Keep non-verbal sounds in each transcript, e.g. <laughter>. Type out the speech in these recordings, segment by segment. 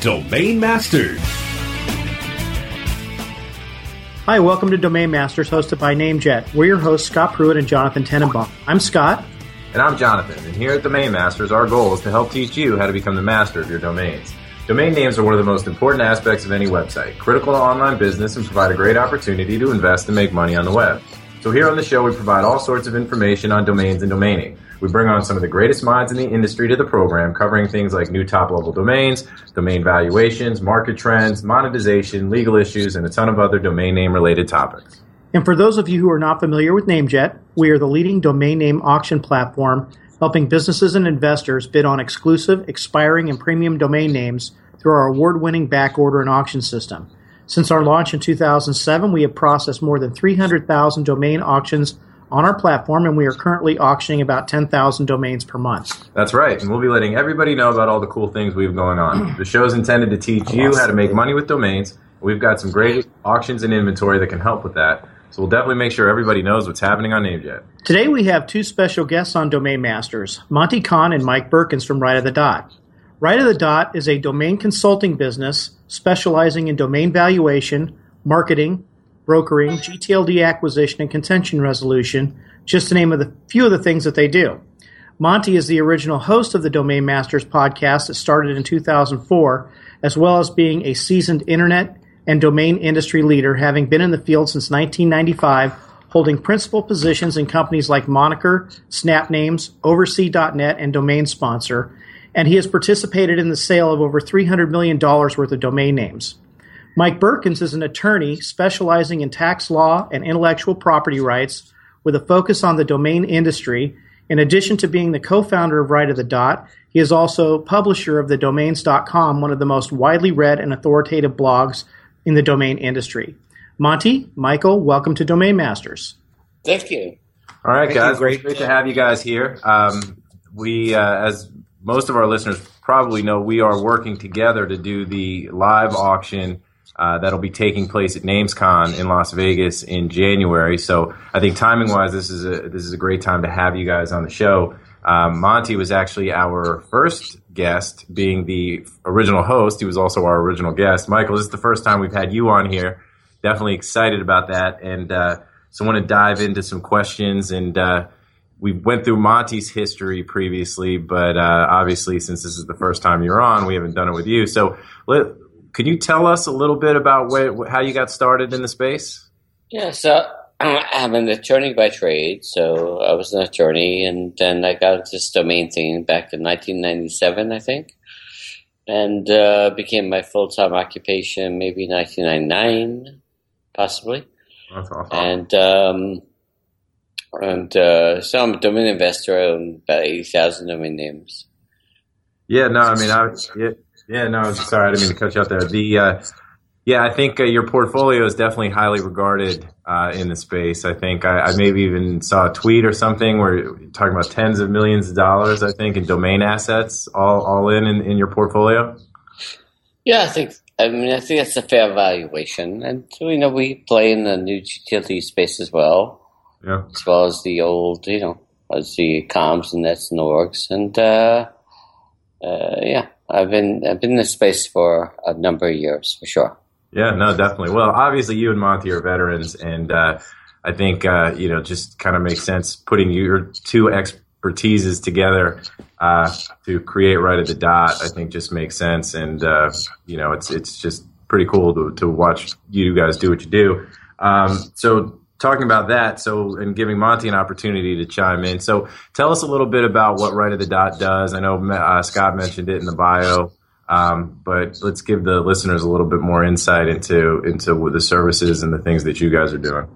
Domain Masters. Hi, welcome to Domain Masters, hosted by NameJet. We're your hosts, Scott Pruitt and Jonathan Tenenbaum. I'm Scott. And I'm Jonathan, and here at Domain Masters, our goal is to help teach you how to become the master of your domains. Domain names are one of the most important aspects of any website, critical to online business, and provide a great opportunity to invest and make money on the web. So here on the show, we provide all sorts of information on domains and domaining. We bring on some of the greatest minds in the industry to the program, covering things like new top level domains, domain valuations, market trends, monetization, legal issues, and a ton of other domain name related topics. And for those of you who are not familiar with NameJet, we are the leading domain name auction platform helping businesses and investors bid on exclusive, expiring, and premium domain names through our award winning backorder and auction system. Since our launch in 2007, we have processed more than 300,000 domain auctions on our platform, and we are currently auctioning about 10,000 domains per month. That's right, and we'll be letting everybody know about all the cool things we have going on. The show is intended to teach you how to make money with domains. We've got some great auctions and inventory that can help with that. So we'll definitely make sure everybody knows what's happening on NameJet. Today we have two special guests on Domain Masters, Monte Cahn and Mike Berkens from Right of the Dot. Right of the Dot is a domain consulting business specializing in domain valuation, marketing, brokering, GTLD acquisition, and contention resolution, just to name a few of the things that they do. Monte is the original host of the Domain Masters podcast that started in 2004, as well as being a seasoned internet and domain industry leader, having been in the field since 1995, holding principal positions in companies like Moniker, Snapnames, Oversee.net, and Domain Sponsor, and he has participated in the sale of over $300 million worth of domain names. Mike Berkens is an attorney specializing in tax law and intellectual property rights with a focus on the domain industry. In addition to being the co-founder of Right of the Dot, he is also publisher of the domains.com, one of the most widely read and authoritative blogs in the domain industry. Monte, Michael, welcome to Domain Masters. Thank you. All right, Thank guys. Great. Great to have you guys here. Um, we, uh, as most of our listeners probably know, we are working together to do the live auction uh, that'll be taking place at NamesCon in Las Vegas in January. So I think timing wise, this is a this is a great time to have you guys on the show. Um, Monte was actually our first guest, being the original host. He was also our original guest. Michael, this is the first time we've had you on here. Definitely excited about that, and uh, so I want to dive into some questions. And uh, we went through Monte's history previously, but uh, obviously, since this is the first time you're on, we haven't done it with you. So let, could you tell us a little bit about where, how you got started in the space? Yeah, so <clears throat> I'm an attorney by trade, so I was an attorney, and then I got into this domain thing back in 1997, I think, and uh, became my full time occupation maybe 1999, possibly. That's awesome. And um, and uh, so I'm a domain investor. I own about 80,000 domain names. Yeah, no, I mean, I, yeah, yeah, no, sorry, I didn't mean to cut you out there. The uh, yeah, I think uh, your portfolio is definitely highly regarded uh, in the space. I think I, I, maybe even saw a tweet or something where you're talking about tens of millions of dollars. I think in domain assets, all all in in, in your portfolio. Yeah, I think. I mean, I think that's a fair valuation, and you know, we play in the new utility space as well. Yeah. As well as the old, you know, as the comms and nets and orgs, and uh, uh, yeah, I've been I've been in this space for a number of years for sure. Yeah, no, definitely. Well, obviously, you and Monte are veterans, and uh, I think uh, you know just kind of makes sense putting your two expertises together uh, to create right at the dot. I think just makes sense, and uh, you know it's it's just pretty cool to, to watch you guys do what you do. Um, so talking about that, so and giving Monte an opportunity to chime in. So tell us a little bit about what Right of the Dot does. I know uh, Scott mentioned it in the bio. Um, but let's give the listeners a little bit more insight into into the services and the things that you guys are doing.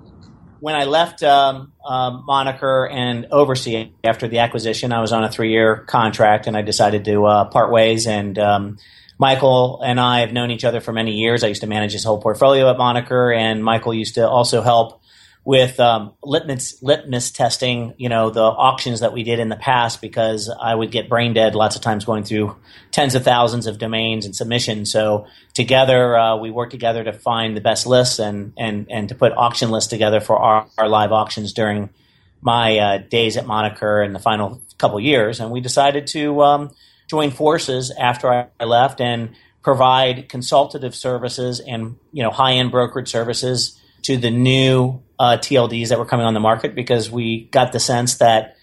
When I left um, um, Moniker and Oversee after the acquisition, I was on a three year contract, and I decided to uh, part ways. And um, Michael and I have known each other for many years. I used to manage his whole portfolio at Moniker, and Michael used to also help with um, litmus litmus testing, you know, the auctions that we did in the past because I would get brain dead lots of times going through tens of thousands of domains and submissions. So together uh, we worked together to find the best lists and and and to put auction lists together for our, our live auctions during my uh, days at Moniker in the final couple years. And we decided to um, join forces after I left and provide consultative services and you know high end brokerage services to the new uh, TLDs that were coming on the market because we got the sense that,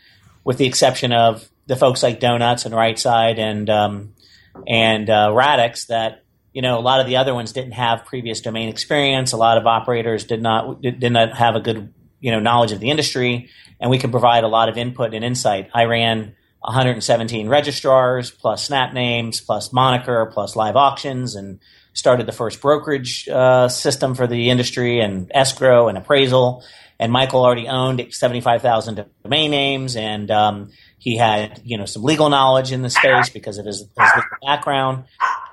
with the exception of the folks like Donuts and Right Side and um, and uh, Radix, that you know a lot of the other ones didn't have previous domain experience. A lot of operators did not did, not have a good you know knowledge of the industry, and we can provide a lot of input and insight. I ran 117 registrars plus snap names plus moniker plus live auctions and started the first brokerage uh, system for the industry and escrow and appraisal. And Michael already owned 75,000 domain names, and um, he had you know some legal knowledge in the space because of his, his legal background.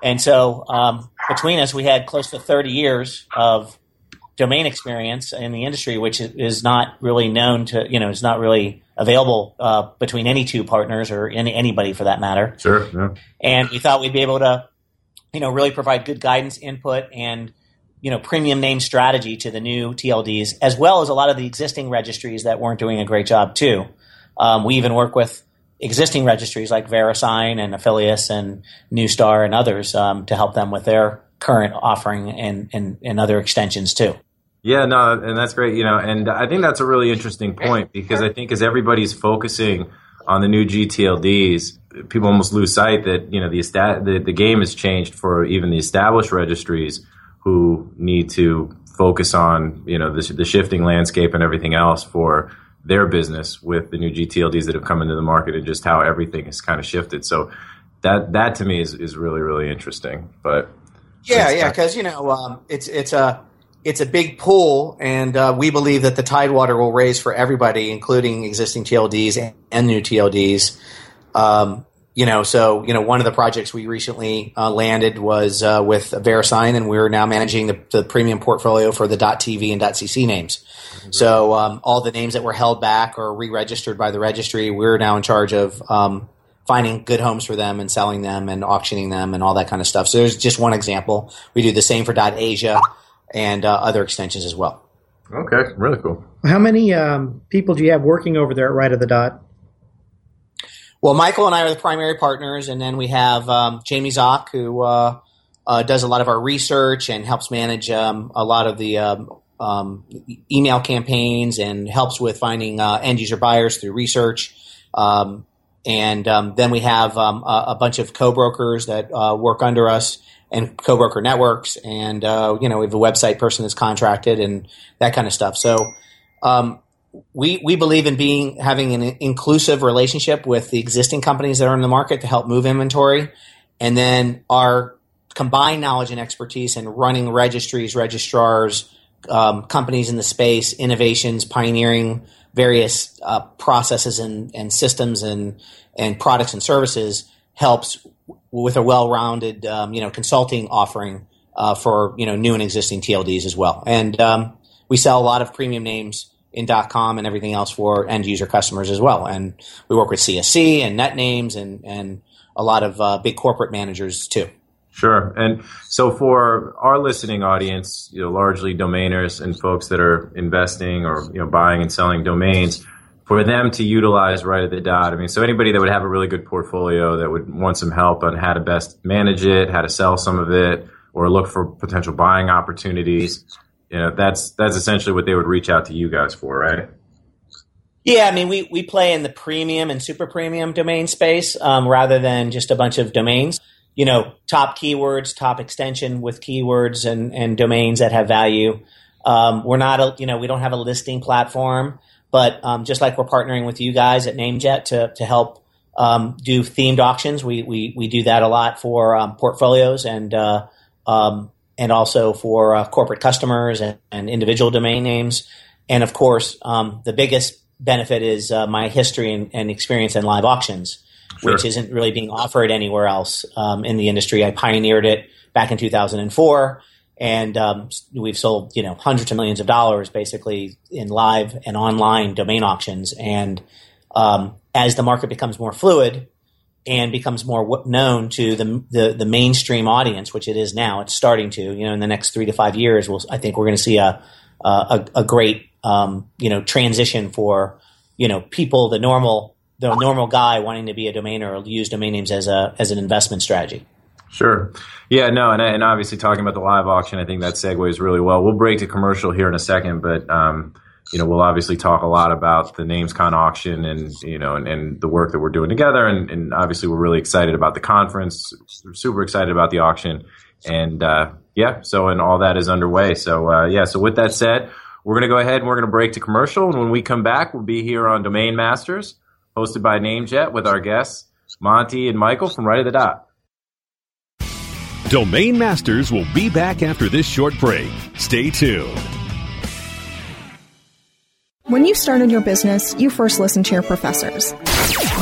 And so um, between us, we had close to 30 years of domain experience in the industry, which is not really known to you know is not really available uh, between any two partners or any, anybody for that matter. Sure. Yeah. And we thought we'd be able to you know, really provide good guidance, input, and you know, premium name strategy to the new TLDs, as well as a lot of the existing registries that weren't doing a great job too. Um, we even work with existing registries like VeriSign and Afilias and Neustar and others um, to help them with their current offering and, and, and other extensions too. Yeah, no, and that's great. You know, and I think that's a really interesting point because I think as everybody's focusing on the new GTLDs, people almost lose sight that you know the, the the game has changed for even the established registries who need to focus on you know the, the shifting landscape and everything else for their business with the new GTLDs that have come into the market and just how everything has kind of shifted. So that that to me is, is really really interesting. But yeah, yeah, because you know um, it's it's a it's a big pool, and uh, we believe that the tidewater will raise for everybody, including existing TLDs and, new TLDs. Um, you know, so you know, one of the projects we recently uh, landed was uh, with VeriSign, and we're now managing the, the, premium portfolio for the .tv and .cc names. Mm-hmm. So um, all the names that were held back or re-registered by the registry, we're now in charge of um, finding good homes for them and selling them and auctioning them and all that kind of stuff. So there's just one example. We do the same for .asia and uh, other extensions as well. Okay, really cool. How many um, people do you have working over there at Right of the Dot? Well, Michael and I are the primary partners, and then we have um, Jamie Zoch, who uh, uh, does a lot of our research and helps manage um, a lot of the um, um email campaigns and helps with finding uh, end user buyers through research. Um, and um, then we have a, a, bunch of co brokers that uh, work under us and co broker networks, and uh, you know we have a website person that's contracted and that kind of stuff. So we we believe in being having an inclusive relationship with the existing companies that are in the market to help move inventory, and then our combined knowledge and expertise in running registries, registrars, um, companies in the space, innovations, pioneering various uh, processes and, and systems and and products and services helps with a well-rounded, um, you know, consulting offering uh, for you know new and existing TLDs as well. And um, we sell a lot of premium names in .com and everything else for end user customers as well. And we work with CSC and NetNames and and a lot of uh, big corporate managers too. Sure. And so for our listening audience, you know, largely domainers and folks that are investing or, you know, buying and selling domains, for them to utilize right at the dot. I mean, so anybody that would have a really good portfolio that would want some help on how to best manage it, how to sell some of it, or look for potential buying opportunities, you know, that's that's essentially what they would reach out to you guys for, right? Yeah, I mean, we, we play in the premium and super premium domain space um, rather than just a bunch of domains. You know, top keywords, top extension with keywords and, and domains that have value. Um, we're not a, you know, we don't have a listing platform, but um, just like we're partnering with you guys at NameJet to, to help um, do themed auctions, we, we, we do that a lot for um, portfolios and, uh, um, and also for uh, corporate customers and, and, individual domain names. And of course, the biggest benefit is uh, my history and, and, experience in live auctions, sure. which isn't really being offered anywhere else um, in the industry. I pioneered it back in 2004, and um, we've sold you know hundreds of millions of dollars basically in live and online domain auctions. And um, as the market becomes more fluid and becomes more known to the, the, the mainstream audience, which it is now, it's starting to. You know, in the next three to five years, we'll, I think we're going to see a a, a great um, you know transition for you know people the normal the normal guy wanting to be a domainer or use domain names as a as an investment strategy. Sure. Yeah, no, and, and obviously talking about the live auction, I think that segues really well. We'll break to commercial here in a second, but um, you know, we'll obviously talk a lot about the NamesCon auction and you know, and, and the work that we're doing together, and, and, obviously we're really excited about the conference. Super excited about the auction, and uh, yeah, so and all that is underway. So uh, yeah, so with that said, we're going to go ahead and we're going to break to commercial. And when we come back, we'll be here on Domain Masters, hosted by NameJet with our guests, Monte and Michael from Right at the Dot. Domain Masters will be back after this short break. Stay tuned. When you started your business, you first listened to your professors.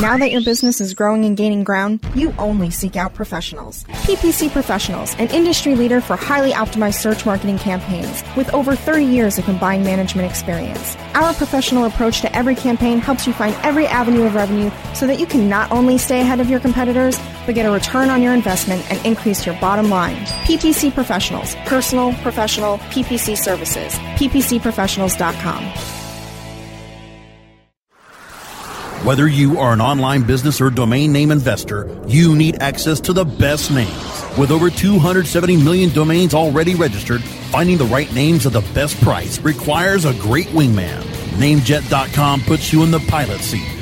Now that your business is growing and gaining ground, you only seek out professionals. PPC Professionals, an industry leader for highly optimized search marketing campaigns with over 30 years of combined management experience. Our professional approach to every campaign helps you find every avenue of revenue so that you can not only stay ahead of your competitors, get a return on your investment and increase your bottom line. PPC Professionals, personal, professional, PPC services. PPCprofessionals.com. Whether you are an online business or domain name investor, you need access to the best names. With over 270 million domains already registered, finding the right names at the best price requires a great wingman. NameJet.com puts you in the pilot seat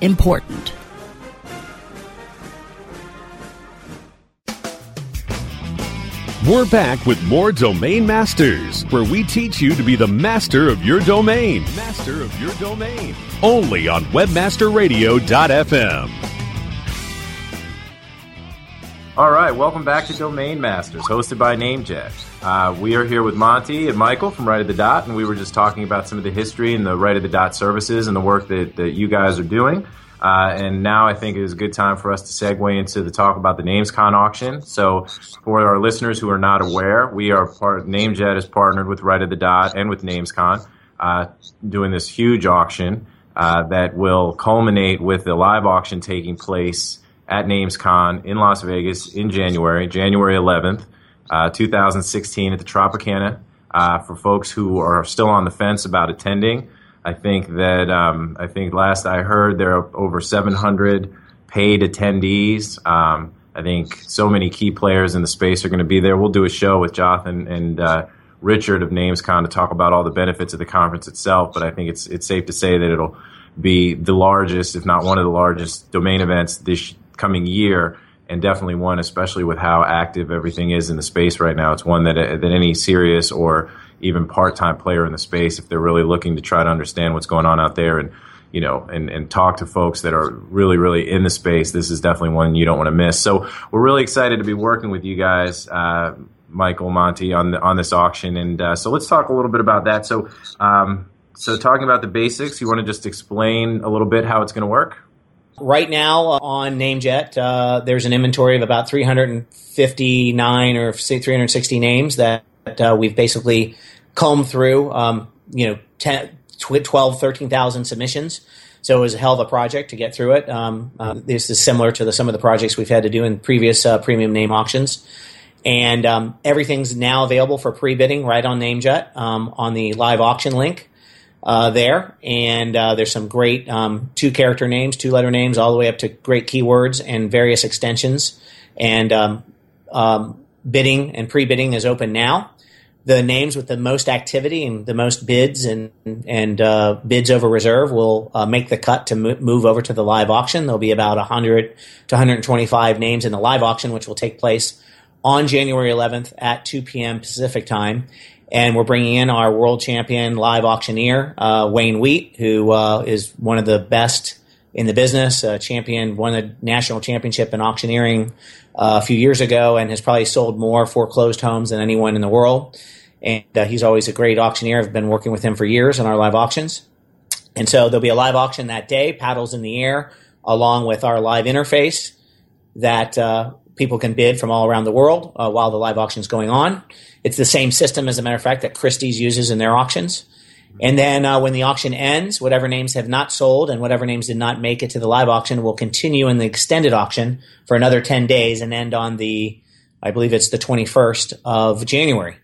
important. We're back with more Domain Masters, where we teach you to be the master of your domain. Master of your domain. Only on WebmasterRadio.fm. All right, welcome back to Domain Masters, hosted by NameJet. Uh, we are here with Monte and Michael from Right at the Dot, and we were just talking about some of the history and the Right at the Dot services and the work that, that you guys are doing. Uh, and now I think it is a good time for us to segue into the talk about the NamesCon auction. So, for our listeners who are not aware, we are part. NameJet is partnered with Right at the Dot and with NamesCon, uh, doing this huge auction uh, that will culminate with the live auction taking place at NamesCon in Las Vegas in January, January 11th, uh, 2016 at the Tropicana. Uh, for folks who are still on the fence about attending, I think that um, I think last I heard there are over 700 paid attendees. Um, I think so many key players in the space are going to be there. We'll do a show with Jothan and uh, Richard of NamesCon to talk about all the benefits of the conference itself. But I think it's it's safe to say that it'll be the largest, if not one of the largest, domain events this coming year, and definitely one, especially with how active everything is in the space right now. It's one that that any serious or even part-time player in the space, if they're really looking to try to understand what's going on out there and you know, and, and talk to folks that are really, really in the space, this is definitely one you don't want to miss. So we're really excited to be working with you guys. Uh, Michael Monte on the, on this auction. And uh, so let's talk a little bit about that. So, um, so talking about the basics, you want to just explain a little bit how it's going to work? Right now on NameJet, uh, there's an inventory of about 359 or say 360 names that uh, we've basically combed through. Um, you know, 10, 12, 13,000 submissions. So it was a hell of a project to get through it. Um, uh, this is similar to the, some of the projects we've had to do in previous uh, premium name auctions and um, everything's now available for pre-bidding right on NameJet um, on the live auction link uh, there. And uh, there's some great um, two-character names, two-letter names, all the way up to great keywords and various extensions. And um, um, bidding and pre-bidding is open now. The names with the most activity and the most bids and and uh, bids over reserve will uh, make the cut to move over to the live auction. There'll be about 100 to 125 names in the live auction, which will take place on January 11th at 2 p.m. Pacific time. And we're bringing in our world champion live auctioneer, uh, Wayne Wheat, who uh, is one of the best in the business, uh, champion, won the national championship in auctioneering uh, a few years ago, and has probably sold more foreclosed homes than anyone in the world. And uh, he's always a great auctioneer. I've been working with him for years on our live auctions. And so there'll be a live auction that day, paddles in the air, along with our live interface that uh, people can bid from all around the world uh, while the live auction is going on. It's the same system, as a matter of fact, that Christie's uses in their auctions. And then uh, when the auction ends, whatever names have not sold and whatever names did not make it to the live auction will continue in the extended auction for another 10 days and end on the, I believe it's the 21st of January.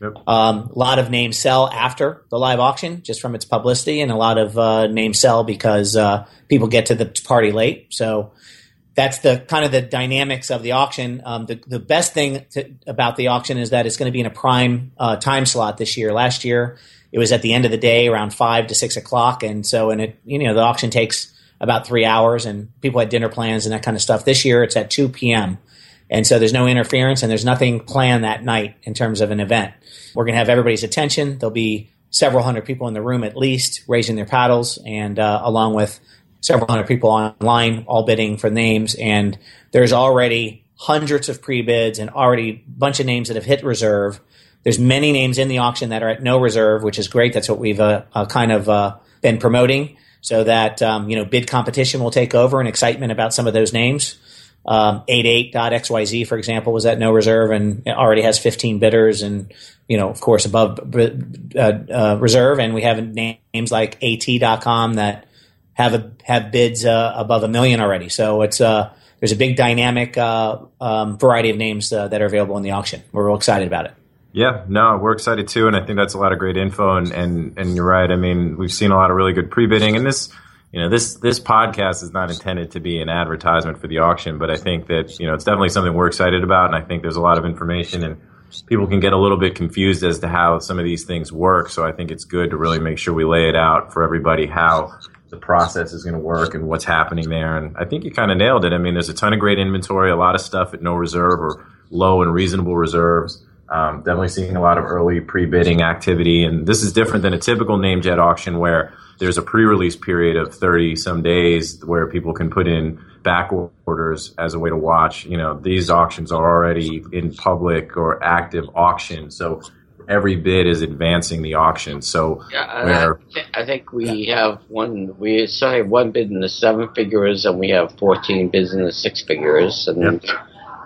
Yep. Um, a lot of names sell after the live auction just from its publicity, and a lot of uh, names sell because uh, people get to the party late. So that's the kind of the dynamics of the auction. Um, the, the best thing to, about the auction is that it's going to be in a prime uh, time slot this year. Last year, it was at the end of the day, around five to six o'clock, and so and it you know the auction takes about three hours, and people had dinner plans and that kind of stuff. This year, it's at two p.m. And so there's no interference and there's nothing planned that night in terms of an event. We're going to have everybody's attention. There'll be several hundred people in the room at least raising their paddles and uh, along with several hundred people online all bidding for names, and there's already hundreds of pre-bids and already a bunch of names that have hit reserve. There's many names in the auction that are at no reserve, which is great. That's what we've uh, uh, kind of uh, been promoting, so that um, you know bid competition will take over and excitement about some of those names. Um, 88.xyz, for example, was at no reserve and already has 15 bidders and, you know, of course, above uh, uh, reserve. And we have names like AT.com that have a, have bids uh, above a million already. So it's uh, there's a big dynamic uh, um, variety of names uh, that are available in the auction. We're real excited about it. Yeah, no, we're excited too, and I think that's a lot of great info. And and, and you're right. I mean, we've seen a lot of really good pre-bidding, and this. You know this this podcast is not intended to be an advertisement for the auction, but I think that you know it's definitely something we're excited about, and I think there's a lot of information and people can get a little bit confused as to how some of these things work. So I think it's good to really make sure we lay it out for everybody how the process is going to work and what's happening there. And I think you kind of nailed it. I mean, there's a ton of great inventory, a lot of stuff at no reserve or low and reasonable reserves. Um, definitely seeing a lot of early pre-bidding activity, and this is different than a typical NameJet auction where there's a pre-release period of 30 some days where people can put in back orders as a way to watch. You know, these auctions are already in public or active auction, so every bid is advancing the auction. So yeah, where, I, I, think we have one. We still have one bid in the seven figures, and we have fourteen bids in the six figures, and yep.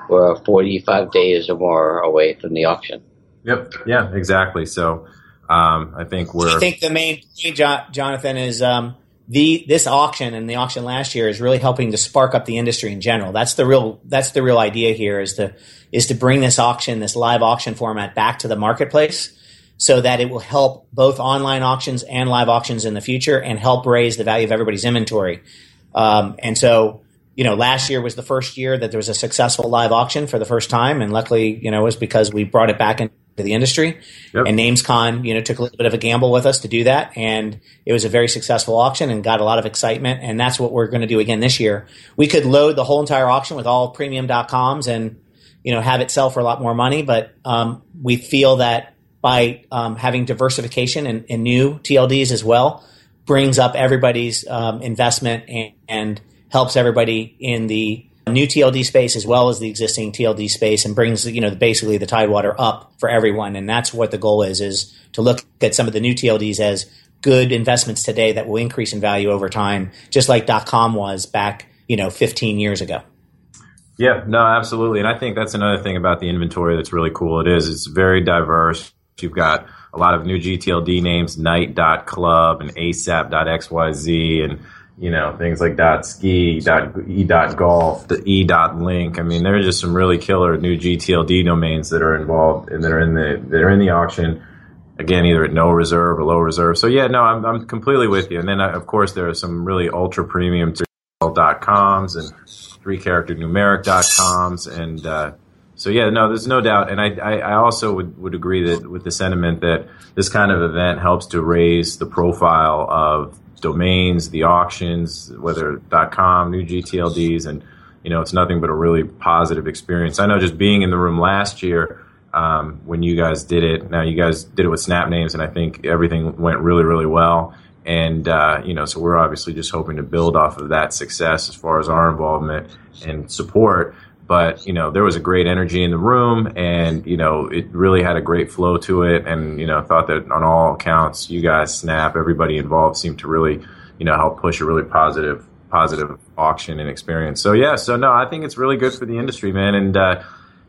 we're forty-five days or more away from the auction. Yep. Yeah. Exactly. So um, I think we're. I think the main thing, Jonathan, is um, the this auction and the auction last year is really helping to spark up the industry in general. That's the real that's the real idea here is to is to bring this auction, this live auction format back to the marketplace so that it will help both online auctions and live auctions in the future and help raise the value of everybody's inventory. Um, and so, you know, last year was the first year that there was a successful live auction for the first time. And luckily, you know, it was because we brought it back into the industry. Yep. And NamesCon, you know, took a little bit of a gamble with us to do that. And it was a very successful auction and got a lot of excitement. And that's what we're going to do again this year. We could load the whole entire auction with all premium.coms and, you know, have it sell for a lot more money. But um, we feel that by um, having diversification and, and, new TLDs as well brings up everybody's um, investment and, and, helps everybody in the new TLD space as well as the existing TLD space and brings you know basically the tidewater up for everyone and that's what the goal is is to look at some of the new TLDs as good investments today that will increase in value over time just like dot com was back you know 15 years ago. Yeah, no, absolutely. And I think that's another thing about the inventory that's really cool. It is it's very diverse You've got a lot of new GTLD names, Night.club and ASAP.xyz and you know things like dot ski dot e dot golf the e dot link. I mean there are just some really killer new gtld domains that are involved and that are in the that are in the auction. Again either at no reserve or low reserve. So yeah no i'm, I'm completely with you. And then uh, of course there are some really ultra premium dot coms and three character numeric dot coms. And uh, so yeah, no, there's no doubt, and I, I, I, also would, would agree that with the sentiment that this kind of event helps to raise the profile of domains, the auctions, whether .com, new GTLDs, and you know it's nothing but a really positive experience. I know just being in the room last year um, when you guys did it. Now you guys did it with Snap Names, and I think everything went really really well. And uh, you know, so we're obviously just hoping to build off of that success as far as our involvement and support but you know there was a great energy in the room and you know it really had a great flow to it. And you know thought that on all accounts you guys snap everybody involved seemed to really you know help push a really positive positive auction and experience. So yeah so no i think it's really good for the industry man. And uh,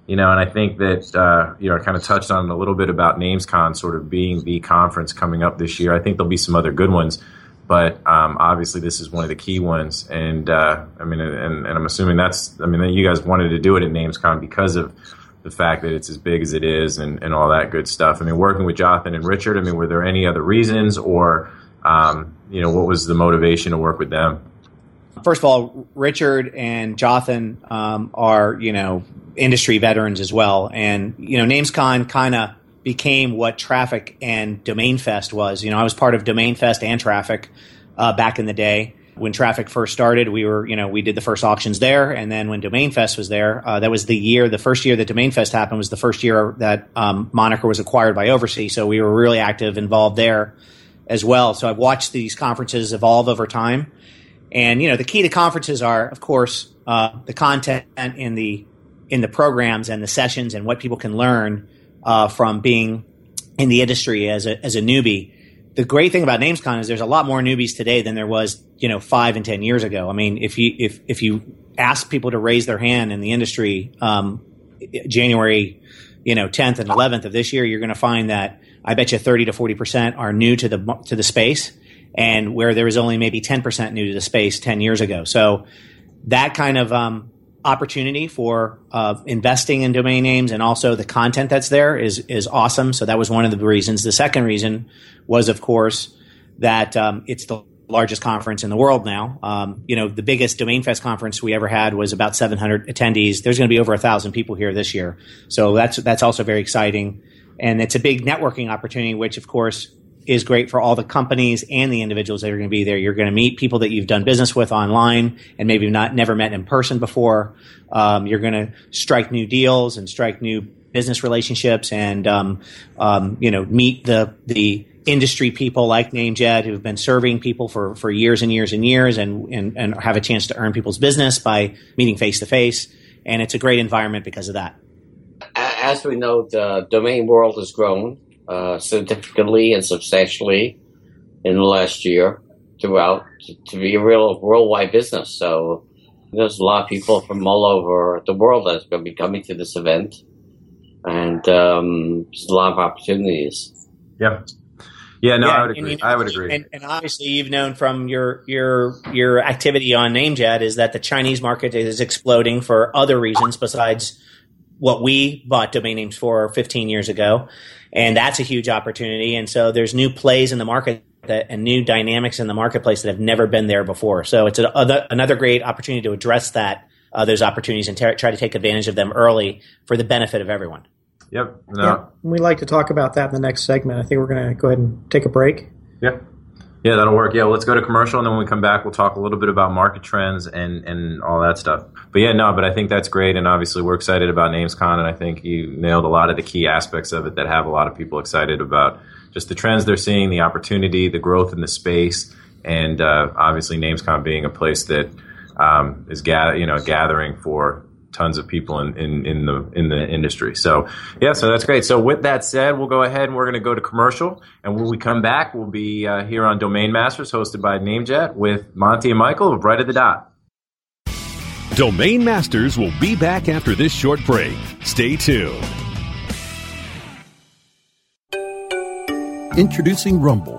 you know and i think that uh, you know i kind of touched on a little bit about namescon sort of being the conference coming up this year. I think there'll be some other good ones but um, obviously this is one of the key ones. And uh, I mean, and, and, I'm assuming that's, I mean, you guys wanted to do it at NamesCon because of the fact that it's as big as it is and, and all that good stuff. I mean, working with Jothan and Richard, I mean, were there any other reasons or, um, you know, what was the motivation to work with them? First of all, Richard and Jothan um, are, you know, industry veterans as well. And, you know, NamesCon kind of became what Traffic and Domain Fest was. You know, I was part of Domain Fest and Traffic uh, back in the day. When Traffic first started, we were, you know, we did the first auctions there, and then when Domain Fest was there, uh, that was the year, the first year that Domain Fest happened was the first year that um, Moniker was acquired by Oversee. So we were really active, involved there as well. So I've watched these conferences evolve over time, and you know, the key to conferences are, of course, uh, the content in the in the programs and the sessions and what people can learn uh, from being in the industry as a, as a newbie. The great thing about NamesCon is there's a lot more newbies today than there was, you know, five and ten years ago. I mean, if you if if you ask people to raise their hand in the industry, um, January, you know, 10th and 11th of this year, you're going to find that I bet you 30 to 40 percent are new to the to the space, and where there was only maybe 10 percent new to the space 10 years ago. So that kind of um, opportunity for uh, investing in domain names and also the content that's there is is awesome. So that was one of the reasons. The second reason was, of course, that um, it's the largest conference in the world now. Um, you know, the biggest Domain Fest conference we ever had was about 700 attendees. There's going to be over a thousand people here this year, so that's that's also very exciting, and it's a big networking opportunity, which of course is great for all the companies and the individuals that are going to be there. You're going to meet people that you've done business with online and maybe not never met in person before. Um, you're going to strike new deals and strike new business relationships, and um, um, you know meet the the industry people like NameJet who've been serving people for, for years and years and years, and, and and have a chance to earn people's business by meeting face to face. And it's a great environment because of that. As we know, the domain world has grown uh, significantly and substantially in the last year throughout to, to, be a real worldwide business. So there's a lot of people from all over the world that's going to be coming to this event, and um, there's a lot of opportunities. Yeah. Yeah, no, Yeah, I would agree. you know, I would agree. And, and obviously, you've known from your your your activity on NameJet is that the Chinese market is exploding for other reasons besides what we bought domain names for 15 years ago, and that's a huge opportunity. And so there's new plays in the market that and new dynamics in the marketplace that have never been there before. So it's a, other, another great opportunity to address that uh, those opportunities and ter- try to take advantage of them early for the benefit of everyone. Yep. No. Yeah, we'd like to talk about that in the next segment. I think we're going to go ahead and take a break. Yeah. Yeah, that'll work. Yeah, well, let's go to commercial, and then when we come back, we'll talk a little bit about market trends and, and all that stuff. But yeah, no, but I think that's great, and obviously we're excited about NamesCon, and I think you nailed a lot of the key aspects of it that have a lot of people excited about just the trends they're seeing, the opportunity, the growth in the space, and uh, obviously NamesCon being a place that um, is ga- you know gathering for tons of people in, in, in the in the industry. So yeah, so that's great. So with that said, we'll go ahead and we're going to go to commercial, and when we come back, we'll be uh, here on Domain Masters, hosted by NameJet, with Monte and Michael of Right at the Dot. Domain Masters will be back after this short break. Stay tuned. Introducing Rumble,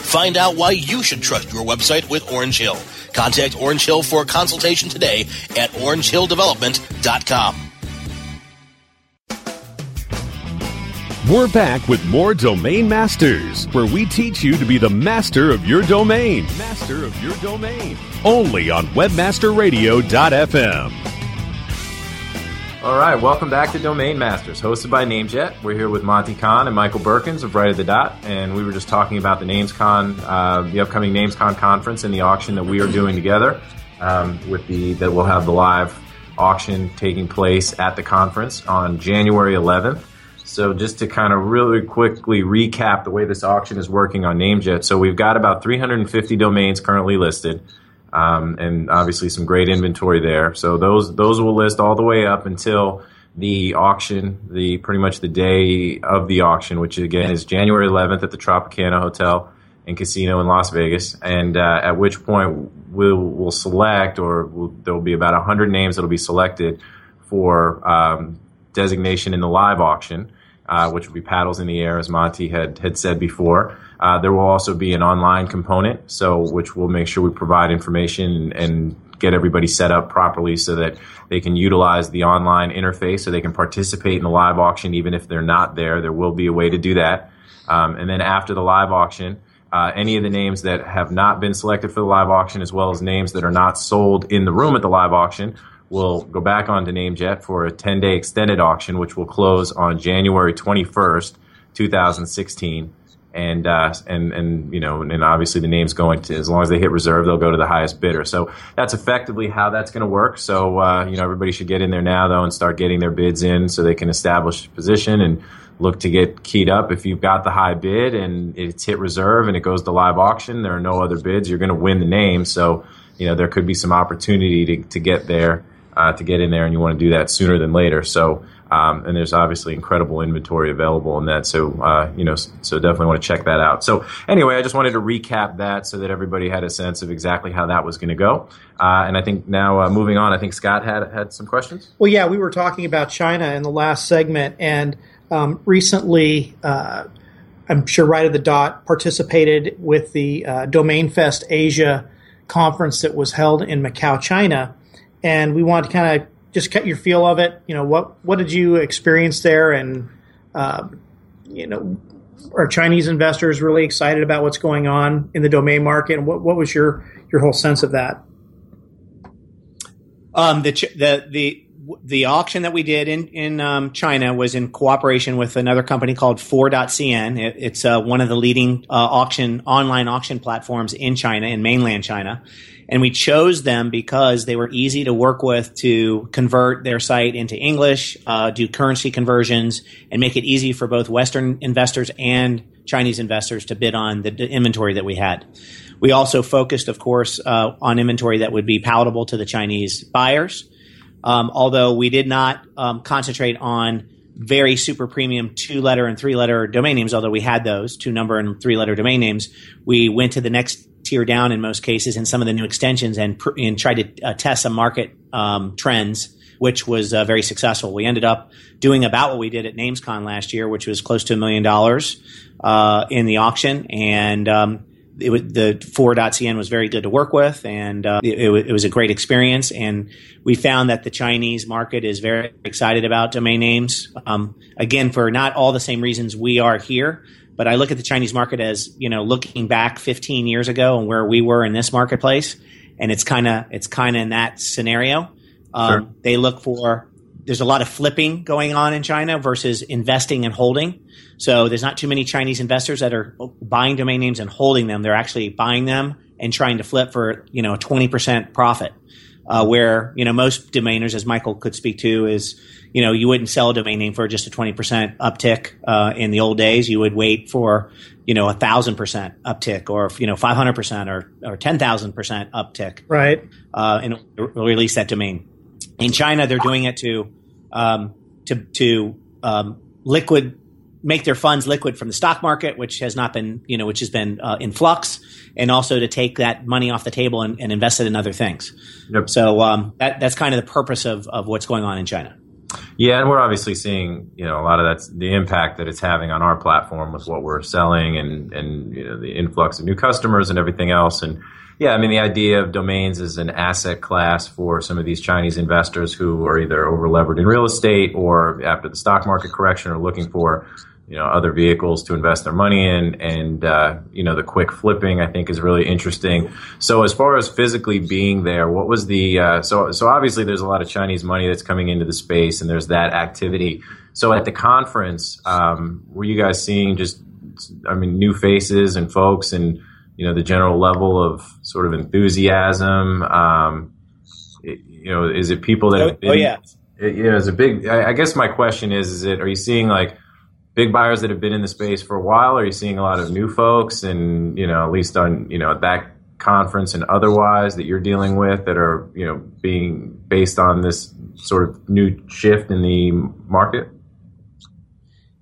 Find out why you should trust your website with Orange Hill. Contact Orange Hill for a consultation today at orangehilldevelopment.com. We're back with more Domain Masters, where we teach you to be the master of your domain. Master of your domain. Only on WebmasterRadio.fm. All right, welcome back to Domain Masters, hosted by NameJet. We're here with Monte Cahn and Michael Berkens of Right of the Dot, and we were just talking about the NamesCon, uh, the upcoming NamesCon conference and the auction that we are doing together. Um, with the that we'll have the live auction taking place at the conference on January 11th. So just to kind of really quickly recap the way this auction is working on NameJet. So we've got about 350 domains currently listed. Um, and obviously some great inventory there. So those those will list all the way up until the auction, the pretty much the day of the auction, which again is January 11th at the Tropicana Hotel and Casino in Las Vegas. And uh, at which point we'll we'll select, or we'll, there will be about 100 names that will be selected for um, designation in the live auction. Uh, which will be paddles in the air, as Monte had had said before. Uh, there will also be an online component, so which will make sure we provide information and, and get everybody set up properly so that they can utilize the online interface, so they can participate in the live auction even if they're not there. There will be a way to do that. Um, and then after the live auction, uh, any of the names that have not been selected for the live auction, as well as names that are not sold in the room at the live auction, will go back onto NameJet for a 10 day extended auction, which will close on January 21st, 2016. And, uh, and, and, you know, and obviously the name's going to, as long as they hit reserve, they'll go to the highest bidder. So that's effectively how that's going to work. So, uh, you know, everybody should get in there now, though, and start getting their bids in so they can establish position and look to get keyed up. If you've got the high bid and it's hit reserve and it goes to live auction, there are no other bids, you're going to win the name. So, you know, there could be some opportunity to, to get there uh, to get in there, and you want to do that sooner than later. So, um, and there's obviously incredible inventory available in that. So, uh, you know, so definitely want to check that out. So, anyway, I just wanted to recap that so that everybody had a sense of exactly how that was going to go. Uh, and I think now uh, moving on, I think Scott had had some questions. Well, yeah, we were talking about China in the last segment, and um, recently. Uh, I'm sure right at the dot participated with the uh, Domain Fest Asia conference that was held in Macau, China, and we wanted to kind of just get your feel of it. You know, what what did you experience there, and uh, you know, are Chinese investors really excited about what's going on in the domain market, and what what was your your whole sense of that? Um, the the the the auction that we did in in um, China was in cooperation with another company called 4.cn. It, it's uh, one of the leading uh, auction online auction platforms in China, in mainland China, and we chose them because they were easy to work with to convert their site into English, uh, do currency conversions, and make it easy for both Western investors and Chinese investors to bid on the, inventory that we had. We also focused, of course, uh, on inventory that would be palatable to the Chinese buyers. Um, although we did not um, concentrate on very super premium two letter and three letter domain names, although we had those two number and three letter domain names, we went to the next tier down in most cases in some of the new extensions and, pr- and tried to uh, test some market um, trends, which was uh, very successful. We ended up doing about what we did at NamesCon last year, which was close to a million dollars uh, in the auction. And um, it was, the 4.cn was very good to work with, and uh, it, it, was a great experience. And we found that the Chinese market is very excited about domain names. Um, again, for not all the same reasons we are here, but I look at the Chinese market as you know looking back 15 years ago and where we were in this marketplace, and it's kind of it's kind of in that scenario. Um, sure. They look for there's a lot of flipping going on in China versus investing and holding. So there's not too many Chinese investors that are buying domain names and holding them. They're actually buying them and trying to flip for you know a 20% profit. Uh, where you know most domainers, as Michael could speak to, is you know you wouldn't sell a domain name for just a 20% uptick uh, in the old days. You would wait for you know a thousand percent uptick or you know 500% or or 10,000% uptick, right? Uh, and release that domain. In China, they're doing it to um, to to um, liquid make their funds liquid from the stock market, which has not been you know which has been uh, in flux, and also to take that money off the table and, and invest it in other things. Yep. So um, that that's kind of the purpose of of what's going on in China. Yeah, and we're obviously seeing you know a lot of that's the impact that it's having on our platform with what we're selling and and you know the influx of new customers and everything else. And yeah, I mean, the idea of domains as an asset class for some of these Chinese investors who are either over levered in real estate or after the stock market correction are looking for you know other vehicles to invest their money in and uh, you know the quick flipping i think is really interesting so as far as physically being there what was the uh, so so obviously there's a lot of chinese money that's coming into the space and there's that activity so at the conference um, were you guys seeing just i mean new faces and folks and you know the general level of sort of enthusiasm. Um, it, you know, is it people that? Oh, have been, oh yeah. It, you know, is a big. I, I, guess my question is: Is it? Are you seeing like big buyers that have been in the space for a while? Are you seeing a lot of new folks, and you know, at least on you know at that conference and otherwise that you're dealing with that are you know being based on this sort of new shift in the market?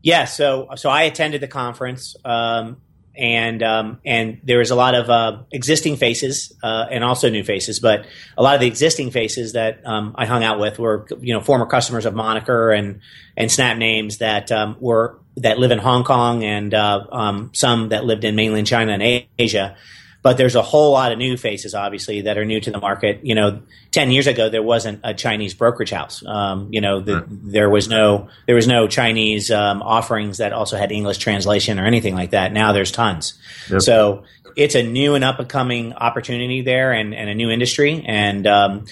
Yeah, so so I attended the conference. Um, and um, and there was a lot of uh, existing faces uh, and also new faces, but a lot of the existing faces that um, I hung out with were you know former customers of Moniker and and Snap Names that um, were that live in Hong Kong and uh, um, some that lived in mainland China and Asia. But there's a whole lot of new faces, obviously, that are new to the market. You know, ten years ago there wasn't a Chinese brokerage house. Um, you know, the, there was no there was no Chinese um, offerings that also had English translation or anything like that. Now there's tons. Yep. So it's a new and up and coming opportunity there and, and a new industry. And um,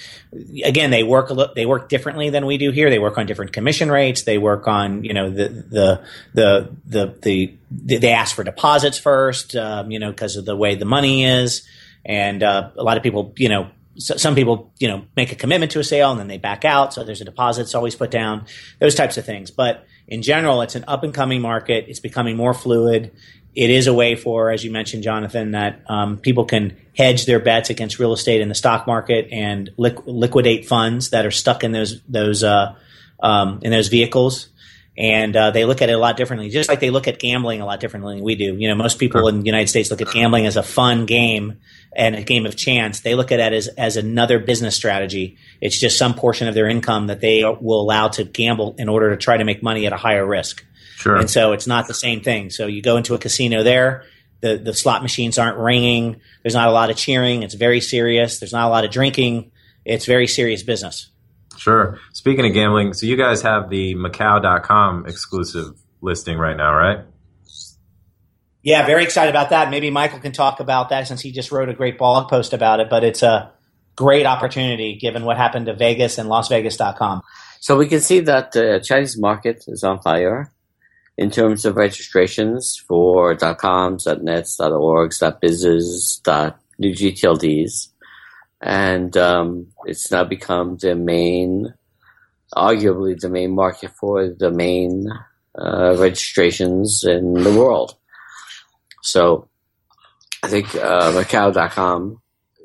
again, they work a lo- they work differently than we do here. They work on different commission rates. They work on you know the the the the, the they ask for deposits first, um, you know, because of the way the money is. And uh, a lot of people, you know, some people, you know, make a commitment to a sale and then they back out. So there's a deposit that's always put down, those types of things. But in general, it's an up and coming market. It's becoming more fluid it is a way for, as you mentioned, Jonathan, that um, people can hedge their bets against real estate in the stock market and liquidate funds that are stuck in those those uh, um, in those vehicles. And uh, they look at it a lot differently, just like they look at gambling a lot differently than we do. You know, most people in the United States look at gambling as a fun game and a game of chance. They look at it as as another business strategy. It's just some portion of their income that they will allow to gamble in order to try to make money at a higher risk. Sure. And so it's not the same thing. So you go into a casino there, the, the slot machines aren't ringing. There's not a lot of cheering. It's very serious. There's not a lot of drinking. It's very serious business. Sure. Speaking of gambling, so you guys have the Macau.com exclusive listing right now, right? Yeah, very excited about that. Maybe Michael can talk about that since he just wrote a great blog post about it, but it's a great opportunity given what happened to Vegas and LasVegas.com. So we can see that the Chinese market is on fire in terms of registrations for .coms, .nets, .orgs, .bizes, .new GTLDs. And um, it's now become the main, arguably the main market for the main uh, registrations in the world. So I think uh, Macau.com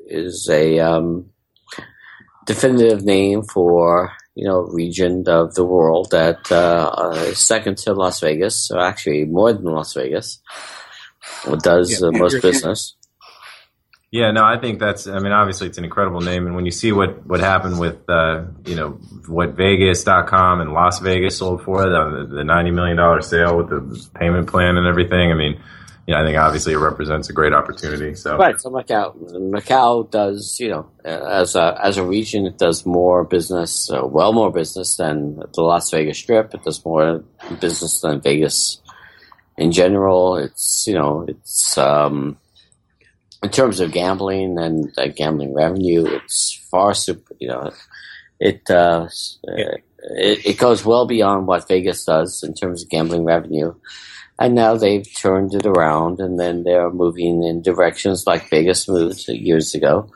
is a um, definitive name for you know region of the world that uh, is second to Las Vegas, or actually more than Las Vegas. does yeah, the most business. Yeah, no, I think that's. I mean, obviously, it's an incredible name, and when you see what what happened with, uh, you know, what Vegas.com and Las Vegas sold for the, the ninety million dollar sale with the payment plan and everything. I mean, you know, I think obviously it represents a great opportunity. So right, so Macau, Macau does, you know, as a as a region, it does more business, uh, well more business than the Las Vegas Strip. It does more business than Vegas in general. It's you know, it's um, in terms of gambling and uh, gambling revenue, it's far super. You know, it, uh, yeah. it it goes well beyond what Vegas does in terms of gambling revenue and now they've turned it around and then they're moving in directions like Vegas moved years ago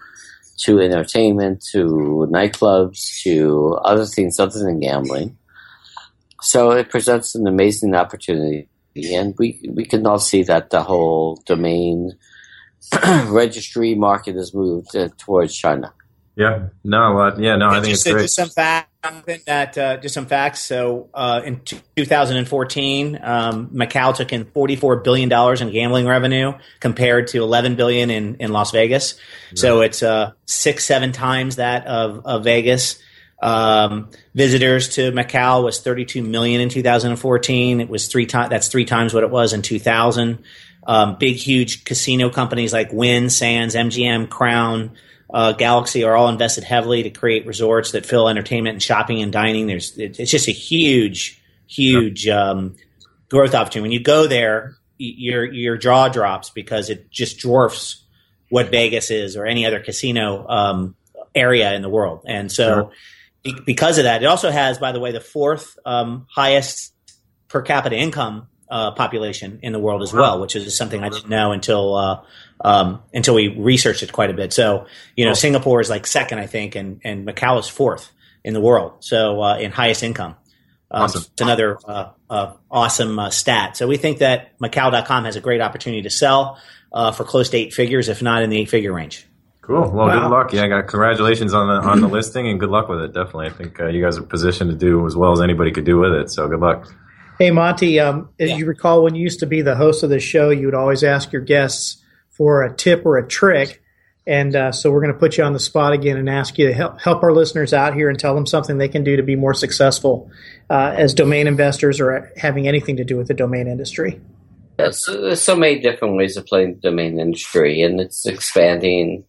to entertainment, to nightclubs, to other things other than gambling. So it presents an amazing opportunity, and we we can all see that the whole domain <clears throat> registry market has moved uh, towards China. Yeah, no, uh, yeah, no, I think just, it's great. Just some facts that uh, just some facts. So uh, in t- 2014, um, Macau took in 44 billion dollars in gambling revenue compared to 11 billion in in Las Vegas. So it's uh, six seven times that of of Vegas. Um, visitors to Macau was 32 million in 2014. It was three times. That's three times what it was in 2000. Um, big, huge casino companies like Wynn, Sands, MGM, Crown uh, Galaxy are all invested heavily to create resorts that fill entertainment and shopping and dining. There's it's just a huge, huge um, growth opportunity. When you go there, your your jaw drops because it just dwarfs what Vegas is or any other casino um, area in the world. And so, sure. because of that, it also has, by the way, the fourth um, highest per capita income uh, population in the world as well, which is something I didn't know until uh, um, until we researched it quite a bit. So, you know, Singapore is like second, I think, and, and Macau is fourth in the world. So, uh, in highest income. Um, awesome. It's another uh, uh, awesome uh, stat. So, we think that Macau.com has a great opportunity to sell uh, for close to eight figures, if not in the eight figure range. Cool. Well, wow. good luck. Yeah, got congratulations on the on the listing, and good luck with it. Definitely, I think uh, you guys are positioned to do as well as anybody could do with it. So, good luck. Hey, Monte. Um, as yeah. you recall, when you used to be the host of the show, you would always ask your guests for a tip or a trick. And uh, so we're going to put you on the spot again and ask you to help, help our listeners out here and tell them something they can do to be more successful uh, as domain investors or having anything to do with the domain industry. Yes, there's so many different ways of playing the domain industry, and it's expanding.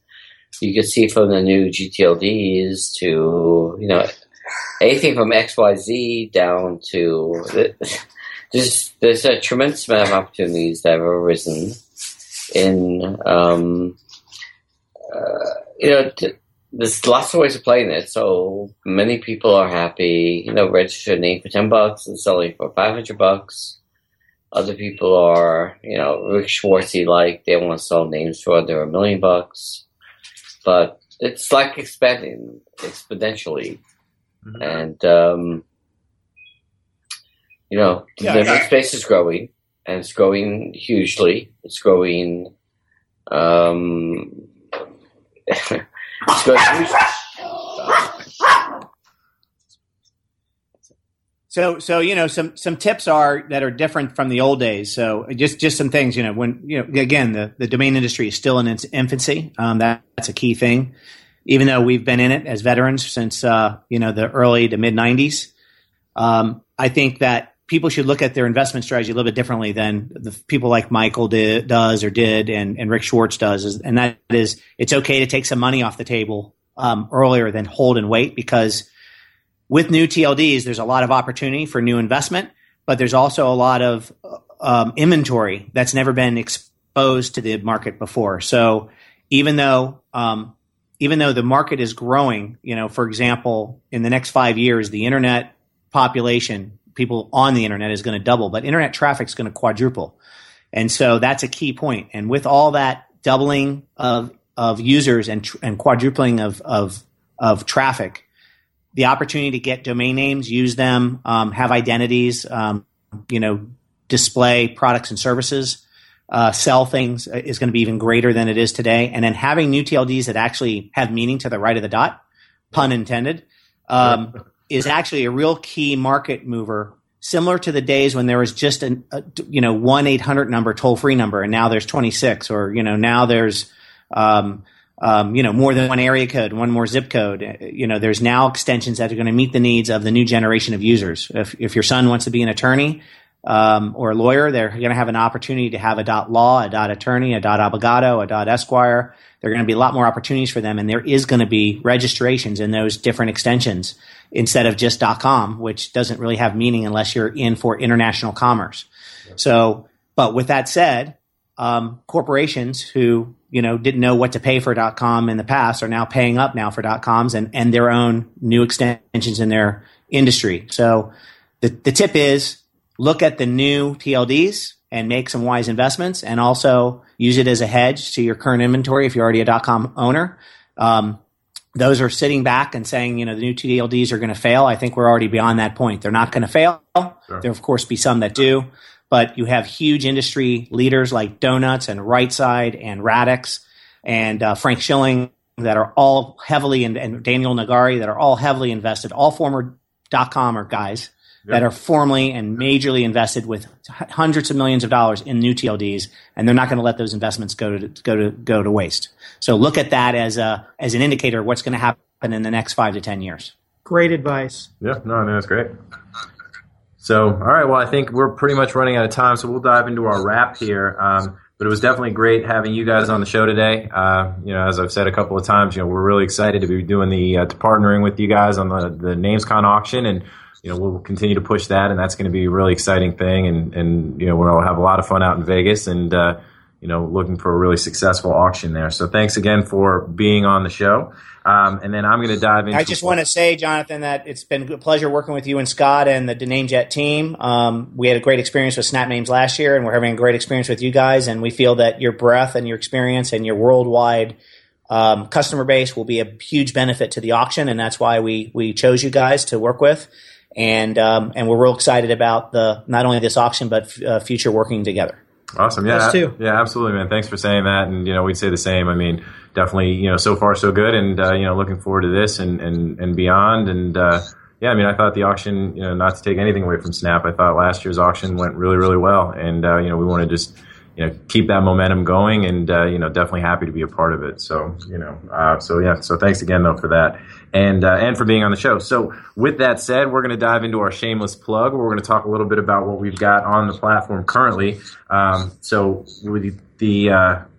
You can see from the new GTLDs to you know anything from XYZ down to there's there's a tremendous amount of opportunities that have arisen in um, uh, you know t- there's lots of ways of playing it. So many people are happy, you know, register a name for ten bucks and selling for five hundred bucks. Other people are, you know, Rick Schwartzy like they want to sell names for under a million bucks. But it's like expanding exponentially. Mm-hmm. And um, you know, yeah, the yeah. space is growing and it's growing hugely. It's growing. Um, <laughs> it's growing. So, so you know, some some tips are that are different from the old days. So, just just some things. You know, when you know, again, the the domain industry is still in its infancy. Um, that, that's a key thing. Even though we've been in it as veterans since uh, you know the early to mid '90s, um, I think that people should look at their investment strategy a little bit differently than the people like Michael did, does or did, and, and Rick Schwartz does. And that is, it's okay to take some money off the table um, earlier than hold and wait because with new TLDs, there's a lot of opportunity for new investment, but there's also a lot of um, inventory that's never been exposed to the market before. So even though um, even though the market is growing, you know, for example, in the next five years, the internet population, people on the internet, is going to double, but internet traffic is going to quadruple, and so that's a key point. And with all that doubling of of users and and quadrupling of of of traffic, the opportunity to get domain names, use them, um, have identities, um, you know, display products and services, uh, sell things is going to be even greater than it is today. And then having new TLDs that actually have meaning to the right of the dot, pun intended, um, is actually a real key market mover. Similar to the days when there was just a, a you know one eight hundred number toll free number, and now there's twenty six, or you know now there's um, um, you know, more than one area code, one more zip code. You know, there's now extensions that are going to meet the needs of the new generation of users. If, if your son wants to be an attorney um, or a lawyer, they're going to have an opportunity to have a dot law, a dot attorney, a dot abogado, a dot esquire. There are going to be a lot more opportunities for them, and there is going to be registrations in those different extensions instead of just .com, which doesn't really have meaning unless you're in for international commerce. So, but with that said, um, corporations who you know didn't know what to pay for .com in the past are now paying up now for .coms and and their own new extensions in their industry. So the the tip is look at the new TLDs and make some wise investments, and also use it as a hedge to your current inventory if you're already a .com owner. Um, those are sitting back and saying, you know, the new TLDs are going to fail. I think we're already beyond that point. They're not going to fail. Sure. There, of course, be some that do but you have huge industry leaders like Donuts and Rightside and Radix and uh, Frank Schilling that are all heavily in, and Daniel Negari that are all heavily invested, all former dot com or guys yep. that are formally and majorly invested with hundreds of millions of dollars in new TLDs, and they're not going to let those investments go to go to go to waste. So look at that as a as an indicator of what's going to happen in the next five to ten years. Great advice. Yeah, no, no, that's great. So, all right. Well, I think we're pretty much running out of time, so we'll dive into our wrap here. Um, but it was definitely great having you guys on the show today. Uh, you know, as I've said a couple of times, you know, we're really excited to be doing the uh, to partnering with you guys on the the NamesCon auction, and you know, we'll continue to push that, and that's going to be a really exciting thing. And and you know, we'll have a lot of fun out in Vegas, and uh, you know, looking for a really successful auction there. So, thanks again for being on the show. Um, and then I'm going to dive into. I just want to say, Jonathan, that it's been a pleasure working with you and Scott and the NameJet team. Um, we had a great experience with Snap Names last year, and we're having a great experience with you guys. And we feel that your breadth and your experience and your worldwide um, customer base will be a huge benefit to the auction, and that's why we we chose you guys to work with. And um, and we're real excited about the not only this auction but f- uh, future working together. Awesome. Yeah. Us too. Yeah, absolutely, man. Thanks for saying that. And, you know, we'd say the same. I mean, definitely, you know, so far so good, and uh, you know, looking forward to this and and and beyond. And uh, yeah, I mean, I thought the auction, you know, not to take anything away from Snap, I thought last year's auction went really, really well, and uh, you know, we want to just you know keep that momentum going, and uh, you know, definitely happy to be a part of it. So you know, uh, so yeah, so thanks again though for that. And uh, and for being on the show. So with that said, we're going to dive into our shameless plug. We're going to talk a little bit about what we've got on the platform currently. Um, so with the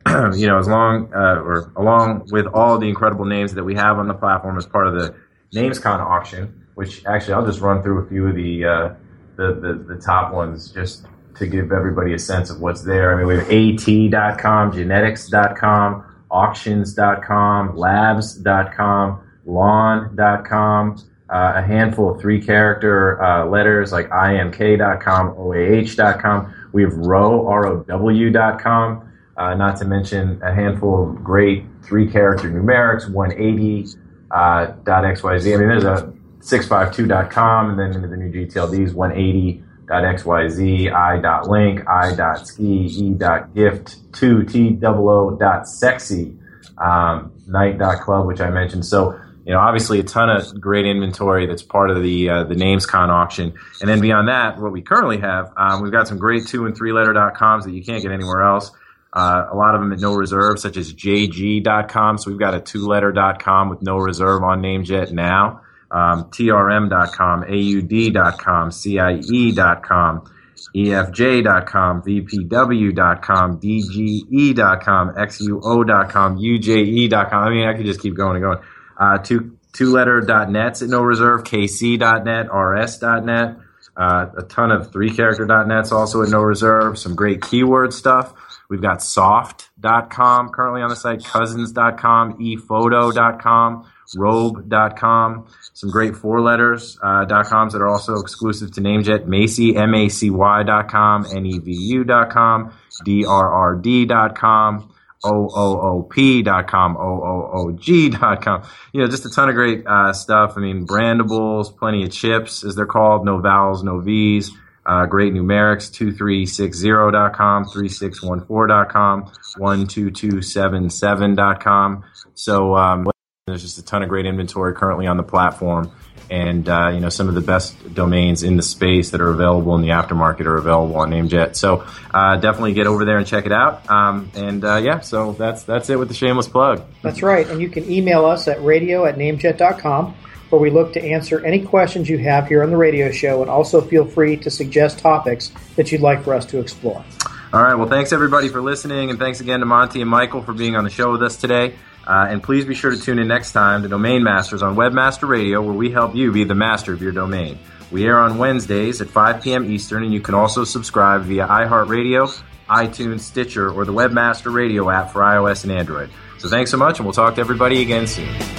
<clears throat> you know, as long uh, or along with all the incredible names that we have on the platform as part of the NamesCon auction, which actually I'll just run through a few of the uh, the, the, the top ones just to give everybody a sense of what's there. I mean, we have AT.com, Genetics.com, Auctions.com, Labs.com, Lawn.com. Uh, a handful of three character uh, letters like imk.com, oah.com. We have row, R-O-W.com. Uh, not to mention a handful of great three character numerics, 180 uh. I mean, there's a 652.com, and then into the new GTLDs, 180 xyz, i.link, i.ski, e.gift, 2 t double o dot sexy, um, night.club, which I mentioned. So, you know, obviously a ton of great inventory that's part of the uh, the NamesCon auction. And then beyond that, what we currently have, um, we've got some great two and three letter.coms that you can't get anywhere else. Uh, a lot of them at no reserve, such as jg.com. So we've got a two letter.com with no reserve on NamesJet now. Um, trm.com, aud.com, cie.com, efj.com, vpw.com, dge.com, xuo.com, uje.com. I mean, I could just keep going and going. Uh, two, two letter.nets at no reserve, kc.net, rs.net, uh, a ton of three character.nets also at no reserve, some great keyword stuff. We've got soft.com currently on the site, cousins.com, ephoto.com, rogue.com, some great four letters uh, .coms that are also exclusive to NameJet, Macy, M-A-C-Y.com, N-E-V-U.com, D-R-R-D.com, OOOP.com, OOOG.com. You know, just a ton of great uh, stuff. I mean, brandables, plenty of chips, as they're called, no vowels, no V's. Uh, great numerics, 2360.com, 3614.com, 12277.com. So um, there's just a ton of great inventory currently on the platform. And, uh, you know, some of the best domains in the space that are available in the aftermarket are available on NameJet. So uh, definitely get over there and check it out. Um, and, uh, yeah, so that's, that's it with the shameless plug. That's right. And you can email us at radio at namejet.com where we look to answer any questions you have here on the radio show, and also feel free to suggest topics that you'd like for us to explore. All right. Well, thanks everybody for listening, and thanks again to Monte and Michael for being on the show with us today. Uh, and please be sure to tune in next time to Domain Masters on Webmaster Radio, where we help you be the master of your domain. We air on Wednesdays at 5 p.m. Eastern, and you can also subscribe via iHeartRadio, iTunes, Stitcher, or the Webmaster Radio app for iOS and Android. So thanks so much, and we'll talk to everybody again soon.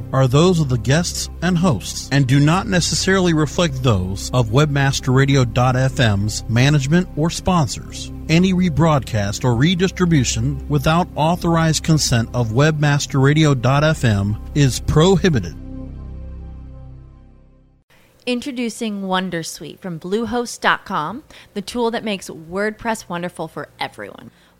are those of the guests and hosts and do not necessarily reflect those of webmasterradio.fm's management or sponsors. Any rebroadcast or redistribution without authorized consent of webmasterradio.fm is prohibited. Introducing Wondersuite from Bluehost.com, the tool that makes WordPress wonderful for everyone.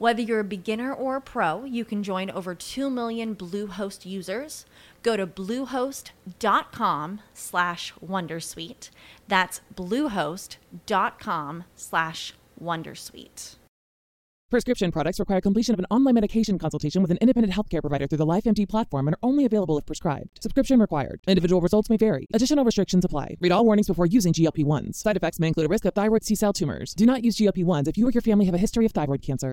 Whether you're a beginner or a pro, you can join over 2 million Bluehost users. Go to bluehost.com slash wondersuite. That's bluehost.com slash wondersuite. Prescription products require completion of an online medication consultation with an independent healthcare provider through the LifeMD platform and are only available if prescribed. Subscription required. Individual results may vary. Additional restrictions apply. Read all warnings before using GLP-1s. Side effects may include a risk of thyroid C-cell tumors. Do not use GLP-1s if you or your family have a history of thyroid cancer.